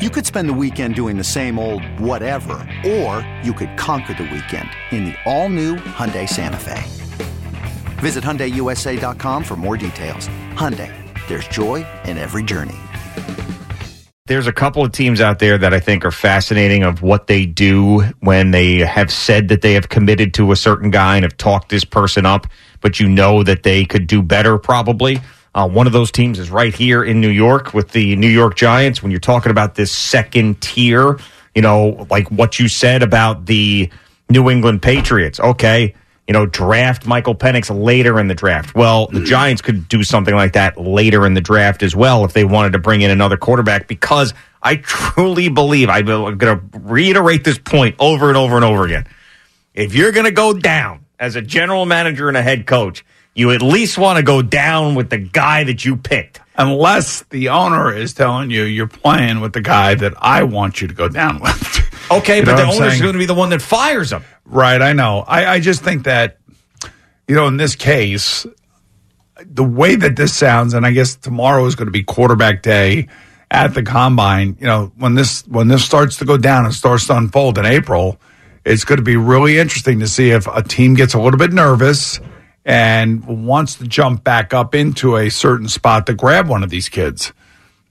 You could spend the weekend doing the same old whatever, or you could conquer the weekend in the all-new Hyundai Santa Fe. Visit HyundaiUSA.com for more details. Hyundai, there's joy in every journey. There's a couple of teams out there that I think are fascinating of what they do when they have said that they have committed to a certain guy and have talked this person up, but you know that they could do better probably. Uh, one of those teams is right here in New York with the New York Giants. When you're talking about this second tier, you know, like what you said about the New England Patriots. Okay, you know, draft Michael Penix later in the draft. Well, the Giants could do something like that later in the draft as well if they wanted to bring in another quarterback because I truly believe, I'm going to reiterate this point over and over and over again. If you're going to go down as a general manager and a head coach, you at least want to go down with the guy that you picked. Unless the owner is telling you you're playing with the guy that I want you to go down with. Okay, You but the owner's saying? going to be the one that fires him. Right, I know. I, I just think that, you know, in this case, the way that this sounds, and I guess tomorrow is going to be quarterback day at the combine. You know, when this when this starts to go down and starts to unfold in April, it's going to be really interesting to see if a team gets a little bit nervous and wants to jump back up into a certain spot to grab one of these kids.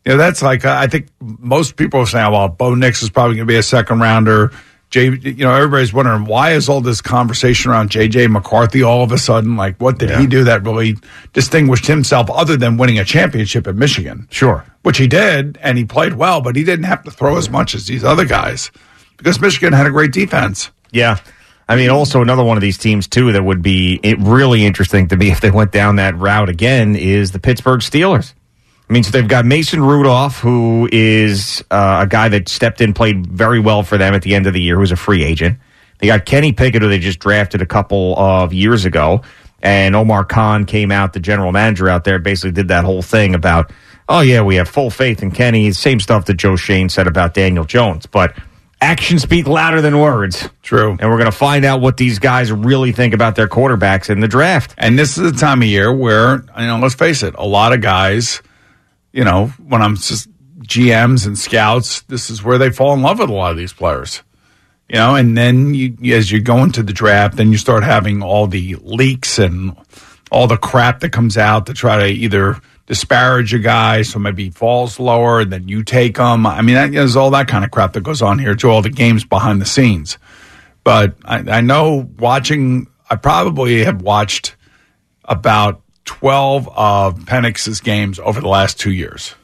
You know, that's like I think most people are saying, "Well, Bo Nix is probably going to be a second rounder." Jay, you know, everybody's wondering why is all this conversation around JJ McCarthy all of a sudden? Like, what did he do that really distinguished himself other than winning a championship at Michigan? Sure. Which he did, and he played well, but he didn't have to throw as much as these other guys because Michigan had a great defense. Yeah. I mean, also another one of these teams too that would be really interesting to me if they went down that route again is the Pittsburgh Steelers. I mean, so they've got Mason Rudolph, who is uh, a guy that stepped in, played very well for them at the end of the year, who's a free agent. They got Kenny Pickett, who they just drafted a couple of years ago, and Omar Khan came out, the general manager out there, basically did that whole thing about, oh yeah, we have full faith in Kenny. Same stuff that Joe Schoen said about Daniel Jones, but actions speak louder than words. True. And we're going to find out what these guys really think about their quarterbacks in the draft. And this is the time of year where, you know, let's face it, a lot of guys, you know, when I'm just GMs and scouts, this is where they fall in love with a lot of these players. You know, and then you, as you go into the draft, then you start having all the leaks and all the crap that comes out to try to either disparage a guy, so maybe he falls lower, and then you take him. I mean, that, there's all that kind of crap that goes on here to all the games behind the scenes. But I, I know watching, I probably have watched about 12 of Penix's games over the last two years.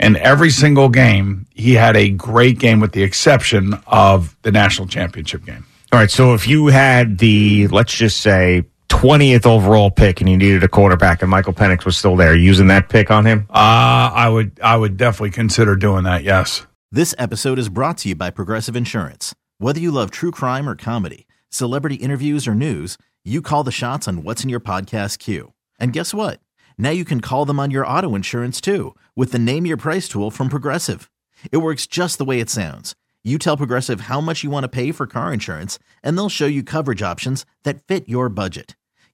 And every single game, he had a great game with the exception of the national championship game. All right. So if you had the, let's just say, 20th overall pick and you needed a quarterback and Michael Penix was still there, using that pick on him? Uh, I would I would definitely consider doing that, yes. This episode is brought to you by Progressive Insurance. Whether you love true crime or comedy, celebrity interviews or news, you call the shots on what's in your podcast queue. And guess what? Now you can call them on your auto insurance too with the Name Your Price tool from Progressive. It works just the way it sounds. You tell Progressive how much you want to pay for car insurance, and they'll show you coverage options that fit your budget.